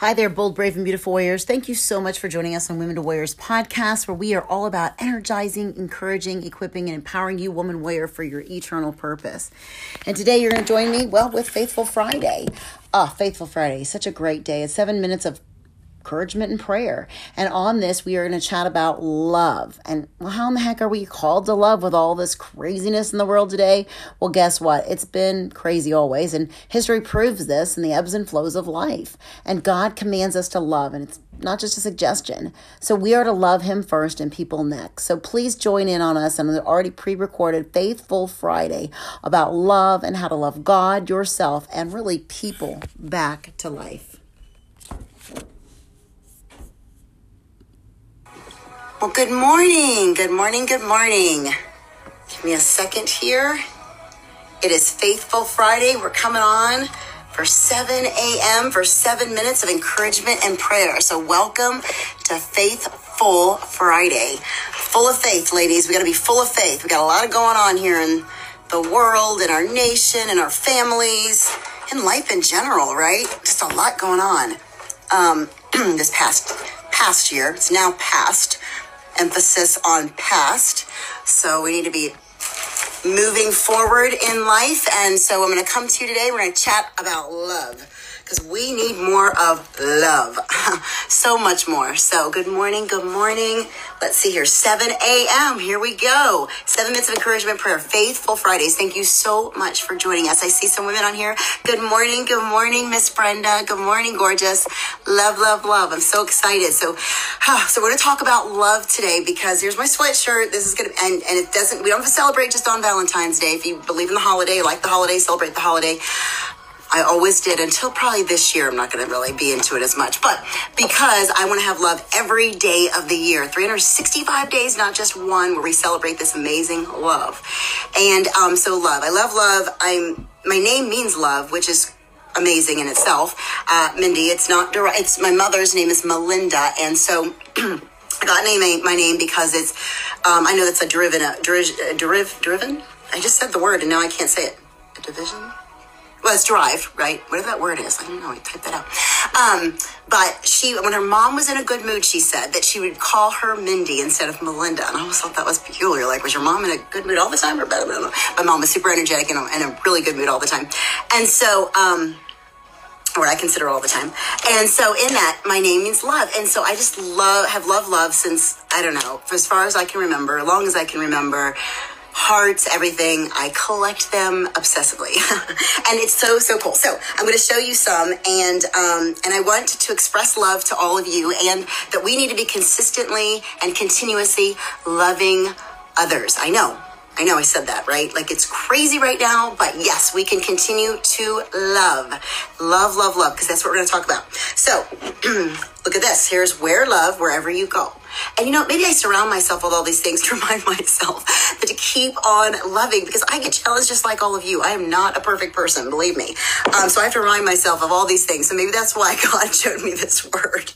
Hi there, bold, brave, and beautiful warriors. Thank you so much for joining us on Women to Warriors podcast, where we are all about energizing, encouraging, equipping, and empowering you, woman warrior, for your eternal purpose. And today you're going to join me, well, with Faithful Friday. Ah, Faithful Friday, such a great day. It's seven minutes of encouragement and prayer. And on this, we are going to chat about love. And how in the heck are we called to love with all this craziness in the world today? Well, guess what? It's been crazy always. And history proves this in the ebbs and flows of life. And God commands us to love. And it's not just a suggestion. So we are to love Him first and people next. So please join in on us on the already pre recorded Faithful Friday about love and how to love God, yourself, and really people back to life. Well, good morning. Good morning. Good morning. Give me a second here. It is Faithful Friday. We're coming on for 7 a.m. for seven minutes of encouragement and prayer. So, welcome to Faithful Friday. Full of faith, ladies. We got to be full of faith. We got a lot of going on here in the world, in our nation, in our families, in life in general, right? Just a lot going on. Um, this past past year, it's now past emphasis on past. So we need to be moving forward in life. And so I'm going to come to you today. We're going to chat about love because we need more of love. so much more. So, good morning. Good morning. Let's see here. 7 a.m. Here we go. Seven minutes of encouragement prayer. Faithful Fridays. Thank you so much for joining us. I see some women on here. Good morning. Good morning, Miss Brenda. Good morning, gorgeous. Love, love, love. I'm so excited. So, so we're going to talk about love today because here's my sweatshirt. This is going to, and, and it doesn't, we don't have to celebrate just on Valentine's Day. If you believe in the holiday, like the holiday, celebrate the holiday. I always did until probably this year. I'm not going to really be into it as much, but because I want to have love every day of the year, 365 days, not just one, where we celebrate this amazing love. And um, so, love. I love love. I'm my name means love, which is amazing in itself. Uh, Mindy, it's not. It's my mother's name is Melinda, and so. I got name my name because it's um, I know that's a derivative, a deriv, driven. I just said the word and now I can't say it. A division it's drive, right? Whatever that word is. I don't know. I typed that out. Um, but she, when her mom was in a good mood, she said that she would call her Mindy instead of Melinda. And I always thought that was peculiar. Like, was your mom in a good mood all the time or better? My mom was super energetic and in a really good mood all the time. And so, um, what I consider all the time. And so in that, my name means love. And so I just love, have loved love since, I don't know, as far as I can remember, as long as I can remember hearts, everything. I collect them obsessively, and it's so so cool. So I'm going to show you some, and um, and I want to express love to all of you, and that we need to be consistently and continuously loving others. I know. I know I said that, right? Like it's crazy right now, but yes, we can continue to love. Love, love, love, because that's what we're going to talk about. So, look at this. Here's where love wherever you go. And you know, maybe I surround myself with all these things to remind myself that to keep on loving because I get challenged just like all of you. I am not a perfect person, believe me. Um, so I have to remind myself of all these things. So maybe that's why God showed me this word.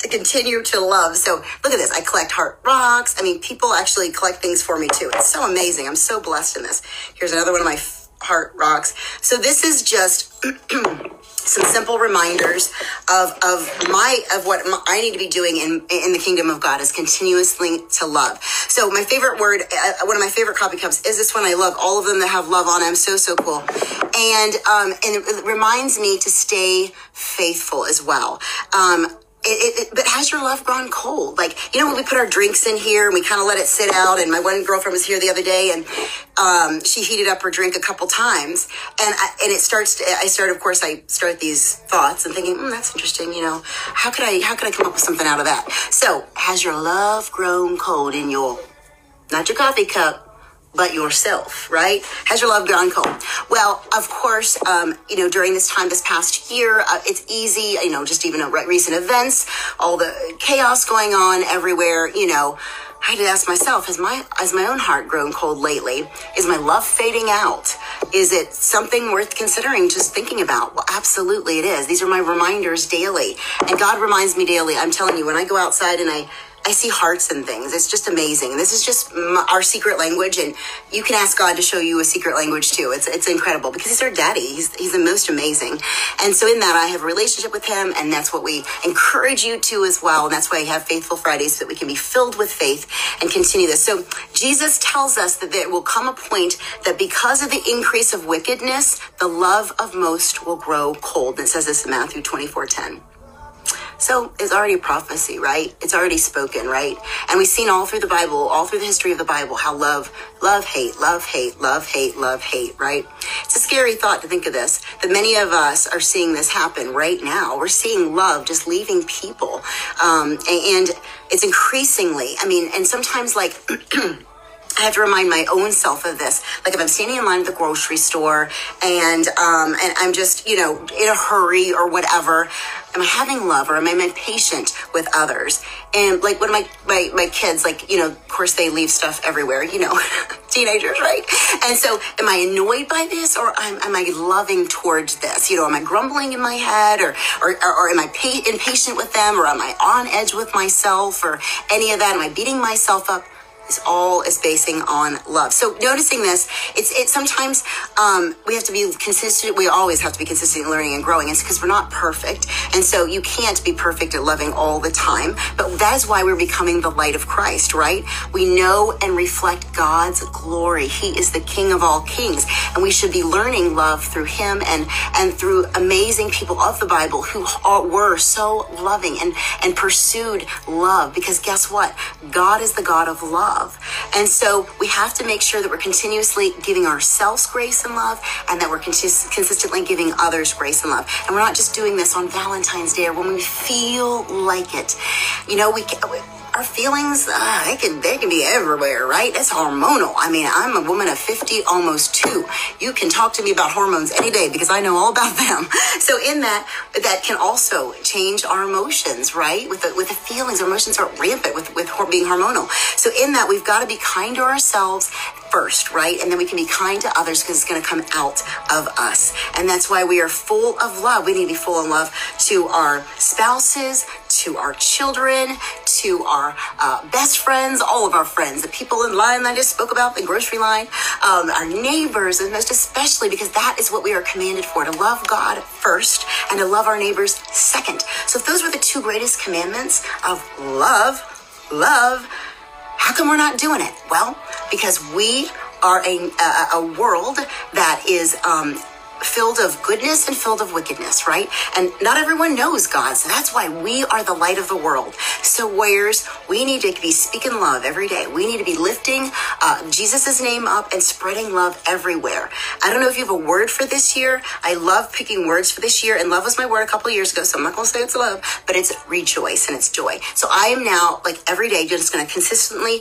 To continue to love. So look at this. I collect heart rocks. I mean, people actually collect things for me too. It's so amazing. I'm so blessed in this. Here's another one of my heart rocks. So this is just some simple reminders of, of my of what I need to be doing in in the kingdom of God is continuously to love. So my favorite word, uh, one of my favorite coffee cups is this one. I love all of them that have love on them. So so cool, and um, and it reminds me to stay faithful as well. Um, it, it, but has your love gone cold? Like, you know, when we put our drinks in here and we kind of let it sit out, and my one girlfriend was here the other day and um, she heated up her drink a couple times, and I, and it starts. To, I start, of course, I start these thoughts and thinking, mm, that's interesting. You know, how could I how could I come up with something out of that? So, has your love grown cold in your not your coffee cup, but yourself, right? Has your love gone cold? Well, of course, um, you know, during this time this past year, uh, it's easy, you know, just even recent events, all the chaos going on everywhere, you know. I had to ask myself, has my has my own heart grown cold lately? Is my love fading out? Is it something worth considering just thinking about? Well, absolutely it is. These are my reminders daily. And God reminds me daily. I'm telling you, when I go outside and I I see hearts and things. It's just amazing. This is just our secret language, and you can ask God to show you a secret language too. It's it's incredible because He's our daddy. He's He's the most amazing, and so in that I have a relationship with Him, and that's what we encourage you to as well. And that's why I have Faithful Fridays so that we can be filled with faith and continue this. So Jesus tells us that there will come a point that because of the increase of wickedness, the love of most will grow cold. And it says this in Matthew twenty four ten. So it's already prophecy, right? It's already spoken, right? And we've seen all through the Bible, all through the history of the Bible, how love, love, hate, love, hate, love, hate, love, hate, right? It's a scary thought to think of this, that many of us are seeing this happen right now. We're seeing love just leaving people. Um, and it's increasingly, I mean, and sometimes like, I have to remind my own self of this. Like if I'm standing in line at the grocery store and um, and I'm just you know in a hurry or whatever, am I having love or am I patient with others? And like when my my my kids, like you know, of course they leave stuff everywhere. You know, teenagers, right? And so, am I annoyed by this or am, am I loving towards this? You know, am I grumbling in my head or or, or, or am I pa- impatient with them or am I on edge with myself or any of that? Am I beating myself up? Is all is basing on love. So noticing this, it's it sometimes um, we have to be consistent. We always have to be consistent in learning and growing. It's because we're not perfect, and so you can't be perfect at loving all the time. But that is why we're becoming the light of Christ, right? We know and reflect God's glory. He is the King of all kings, and we should be learning love through Him and and through amazing people of the Bible who are, were so loving and and pursued love. Because guess what? God is the God of love love. And so we have to make sure that we're continuously giving ourselves grace and love and that we're consistently giving others grace and love. And we're not just doing this on Valentine's Day or when we feel like it. You know, we, we our feelings, uh, they can they can be everywhere, right? It's hormonal. I mean, I'm a woman of 50, almost two. You can talk to me about hormones any day because I know all about them. So in that, that can also change our emotions, right? With the, with the feelings, our emotions are rampant with, with being hormonal. So in that, we've got to be kind to ourselves first, right? And then we can be kind to others because it's going to come out of us. And that's why we are full of love. We need to be full of love to our spouses, to our children, to our uh, best friends, all of our friends, the people in line that I just spoke about, the grocery line, um, our neighbors, and most especially because that is what we are commanded for to love God first and to love our neighbors second. So if those were the two greatest commandments of love, love, how come we're not doing it? Well, because we are a, a, a world that is um, filled of goodness and filled of wickedness, right? And not everyone knows God. So that's why we are the light of the world. So, warriors, we need to be speaking love every day. We need to be lifting uh, Jesus' name up and spreading love everywhere. I don't know if you have a word for this year. I love picking words for this year, and love was my word a couple years ago. So I'm not going to say it's love, but it's rejoice and it's joy. So I am now, like every day, just going to consistently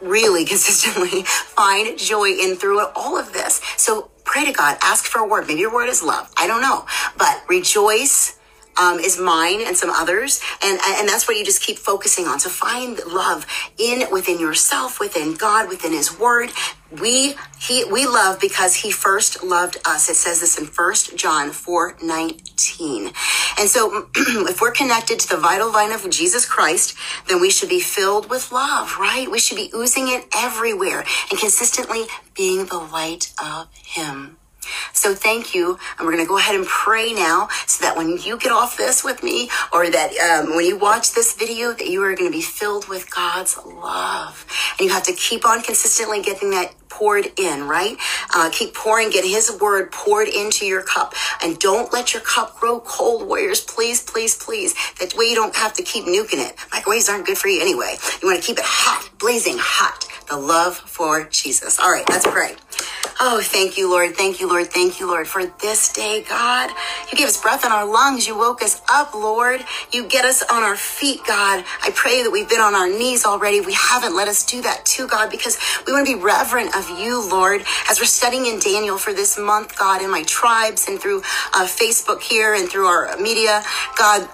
really consistently find joy in through all of this. So pray to God, ask for a word. Maybe your word is love. I don't know, but rejoice. Um, is mine and some others, and and that's what you just keep focusing on. So find love in within yourself, within God, within His Word. We he we love because He first loved us. It says this in First John four nineteen. And so, if we're connected to the vital vine of Jesus Christ, then we should be filled with love, right? We should be oozing it everywhere and consistently being the light of Him. So thank you. And we're going to go ahead and pray now so that when you get off this with me or that um, when you watch this video that you are going to be filled with God's love. And you have to keep on consistently getting that poured in, right? Uh, keep pouring, get his word poured into your cup. And don't let your cup grow cold, warriors. Please, please, please. That way you don't have to keep nuking it. Microwaves aren't good for you anyway. You want to keep it hot, blazing hot. The love for Jesus. All right, let's pray. Oh, thank you, Lord. Thank you, Lord. Thank you, Lord, for this day, God. You gave us breath in our lungs. You woke us up, Lord. You get us on our feet, God. I pray that we've been on our knees already. We haven't let us do that too, God, because we want to be reverent of you, Lord, as we're studying in Daniel for this month, God, in my tribes and through uh, Facebook here and through our media. God,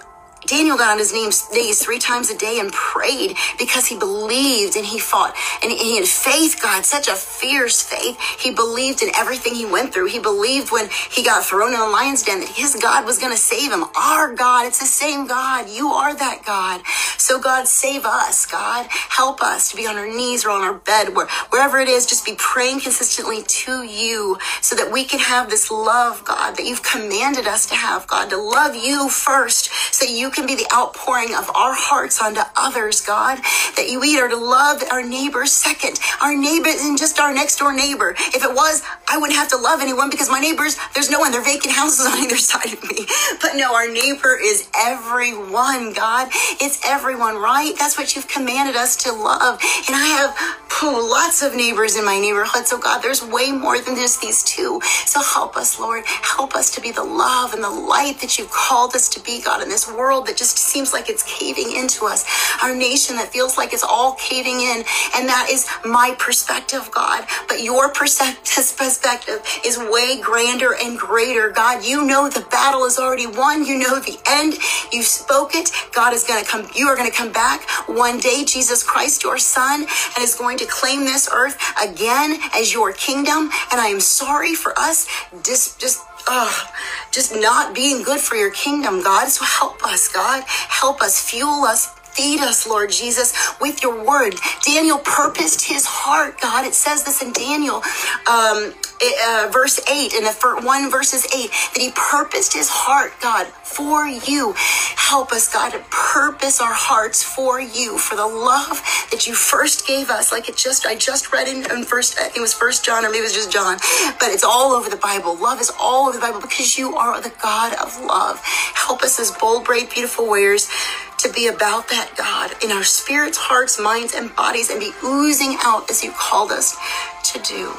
Daniel got on his knees three times a day and prayed because he believed and he fought and he had faith, God, such a fierce faith. He believed in everything he went through. He believed when he got thrown in the lion's den that his God was going to save him. Our God, it's the same God. You are that God. So God, save us, God. Help us to be on our knees or on our bed, where, wherever it is, just be praying consistently to you so that we can have this love, God, that you've commanded us to have, God, to love you first so you can be the outpouring of our hearts onto others, God. That you we are to love our neighbor second. Our neighbor isn't just our next door neighbor. If it was, I wouldn't have to love anyone because my neighbors, there's no one. They're vacant houses on either side of me. But no, our neighbor is everyone, God. It's everyone, right? That's what you've commanded us to love. And I have oh, lots of neighbors in my neighborhood. So God, there's way more than just these two. So help us, Lord. Help us to be the love and the light that you've called us to be, God, in this world that just seems like it's caving into us. Our nation that feels like it's all caving in. And that is my perspective, God. But your perspective is way grander and greater. God, you know the battle is already won. You know the end. You spoke it. God is going to come. You are going to come back one day. Jesus Christ, your son, and is going to claim this earth again as your kingdom. And I am sorry for us just, just uh, just not being good for your kingdom, God. So help us, God. Help us, fuel us, Feed us, Lord Jesus, with your word. Daniel purposed his heart, God. It says this in Daniel, um, uh, verse 8, in the first 1 verses 8, that he purposed his heart, God, for you. Help us, God, to purpose our hearts for you, for the love that you first gave us. Like it just, I just read in, in first, it was first John, or maybe it was just John, but it's all over the Bible. Love is all over the Bible because you are the God of love. Help us as bold, brave, beautiful warriors to be about that God in our spirits, hearts, minds, and bodies and be oozing out as you called us to do.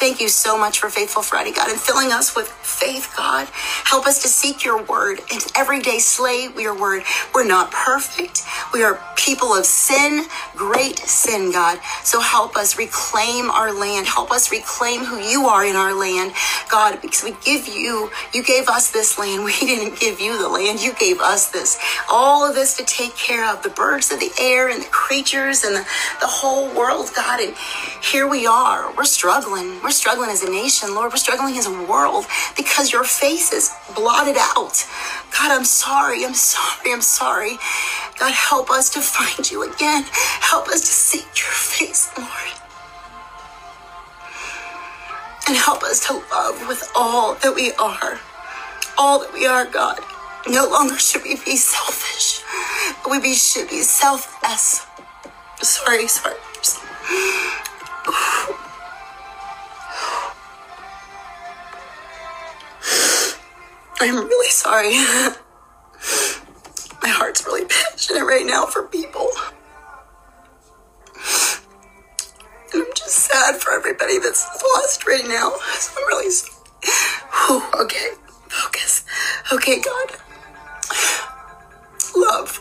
Thank you so much for Faithful Friday, God, and filling us with faith, God. Help us to seek your word and every day slay your word. We're not perfect. We are people of sin, great sin, God. So help us reclaim our land. Help us reclaim who you are in our land, God, because we give you, you gave us this land. We didn't give you the land. You gave us this, all of this to take care of the birds of the air and the creatures and the, the whole world, God. And here we are. We're struggling. We're struggling as a nation, Lord. We're struggling as a world because your face is blotted out. God, I'm sorry. I'm sorry. I'm sorry. God, help us to find you again. Help us to seek your face, Lord. And help us to love with all that we are. All that we are, God. No longer should we be selfish, we be, should be selfless. Sorry, sorry. I'm really sorry. My heart's really passionate right now for people. And I'm just sad for everybody that's lost right now. So I'm really sorry. Okay, focus. Okay, God. Love.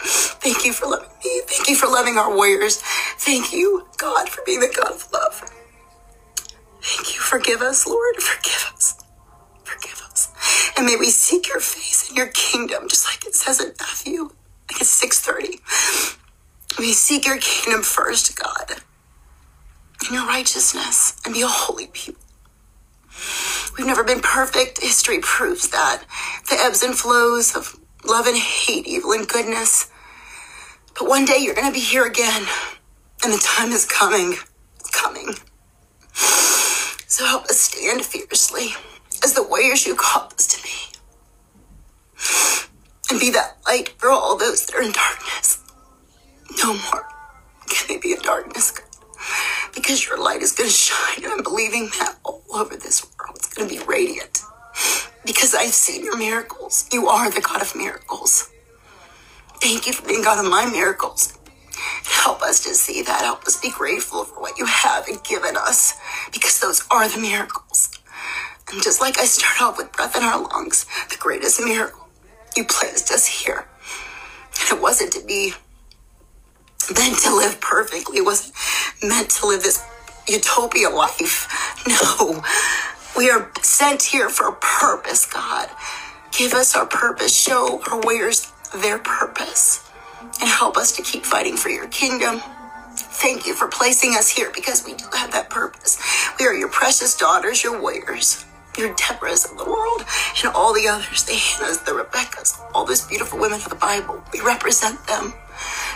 Thank you for loving me. Thank you for loving our warriors. Thank you, God, for being the God of love. Thank you. Forgive us, Lord. Forgive us. And may we seek your face and your kingdom, just like it says in Matthew, like it's 630. May We seek your kingdom first, God, and your righteousness, and be a holy people. We've never been perfect. History proves that. The ebbs and flows of love and hate, evil and goodness. But one day you're going to be here again, and the time is coming. It's coming. So help us stand fiercely as the warriors you called us to be. And be that light for all those that are in darkness. No more can they be in darkness, Because your light is going to shine, and I'm believing that all over this world. It's going to be radiant. Because I've seen your miracles. You are the God of miracles. Thank you for being God of my miracles. Help us to see that. Help us be grateful for what you have given us because those are the miracles. And just like I start off with breath in our lungs, the greatest miracle, you placed us here. And it wasn't to be meant to live perfectly. It wasn't meant to live this utopia life. No, we are sent here for a purpose, God. Give us our purpose. Show our warriors their purpose and help us to keep fighting for your kingdom. Thank you for placing us here because we do have that purpose. We are your precious daughters, your warriors, your Deborahs of the world, and all the others, the Hannahs, the Rebeccas, all those beautiful women of the Bible. We represent them.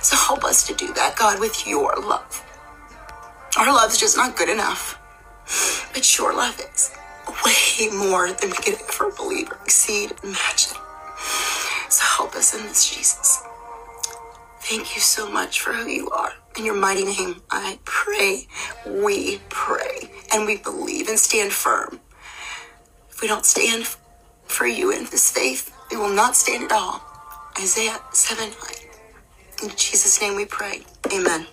So help us to do that, God, with your love. Our love's just not good enough, but your love is way more than we can ever believe or exceed imagine. So help us in this, Jesus. Thank you so much for who you are. In your mighty name, I pray, we pray, and we believe and stand firm. We don't stand for you in this faith, we will not stand at all. Isaiah 7 9. In Jesus' name we pray. Amen.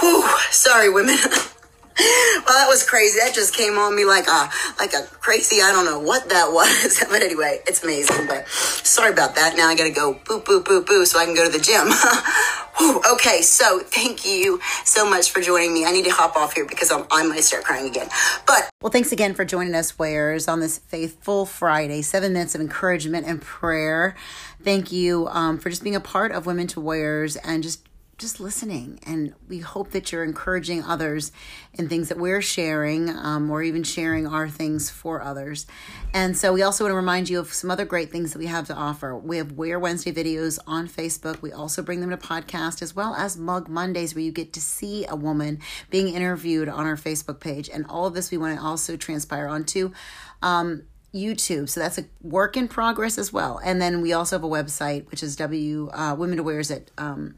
Whew, sorry, women. well, that was crazy. That just came on me like a like a crazy. I don't know what that was, but anyway, it's amazing. But sorry about that. Now I got to go boo boo boo boo so I can go to the gym. Whew, okay, so thank you so much for joining me. I need to hop off here because I'm, I might start crying again. But well, thanks again for joining us, Warriors, on this Faithful Friday. Seven minutes of encouragement and prayer. Thank you um, for just being a part of Women to Warriors and just just listening. And we hope that you're encouraging others in things that we're sharing um, or even sharing our things for others. And so we also want to remind you of some other great things that we have to offer. We have Wear Wednesday videos on Facebook. We also bring them to podcast as well as Mug Mondays where you get to see a woman being interviewed on our Facebook page. And all of this we want to also transpire onto um, YouTube. So that's a work in progress as well. And then we also have a website, which is W uh, Women to Wears at um,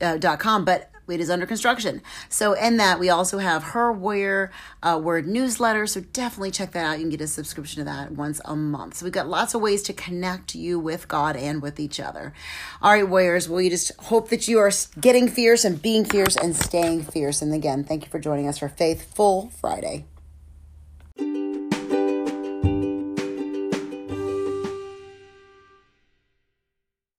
uh, .com, but it is under construction. So in that, we also have her Warrior uh, Word newsletter. So definitely check that out. You can get a subscription to that once a month. So we've got lots of ways to connect you with God and with each other. All right, Warriors. Well, you just hope that you are getting fierce and being fierce and staying fierce. And again, thank you for joining us for Faithful Friday.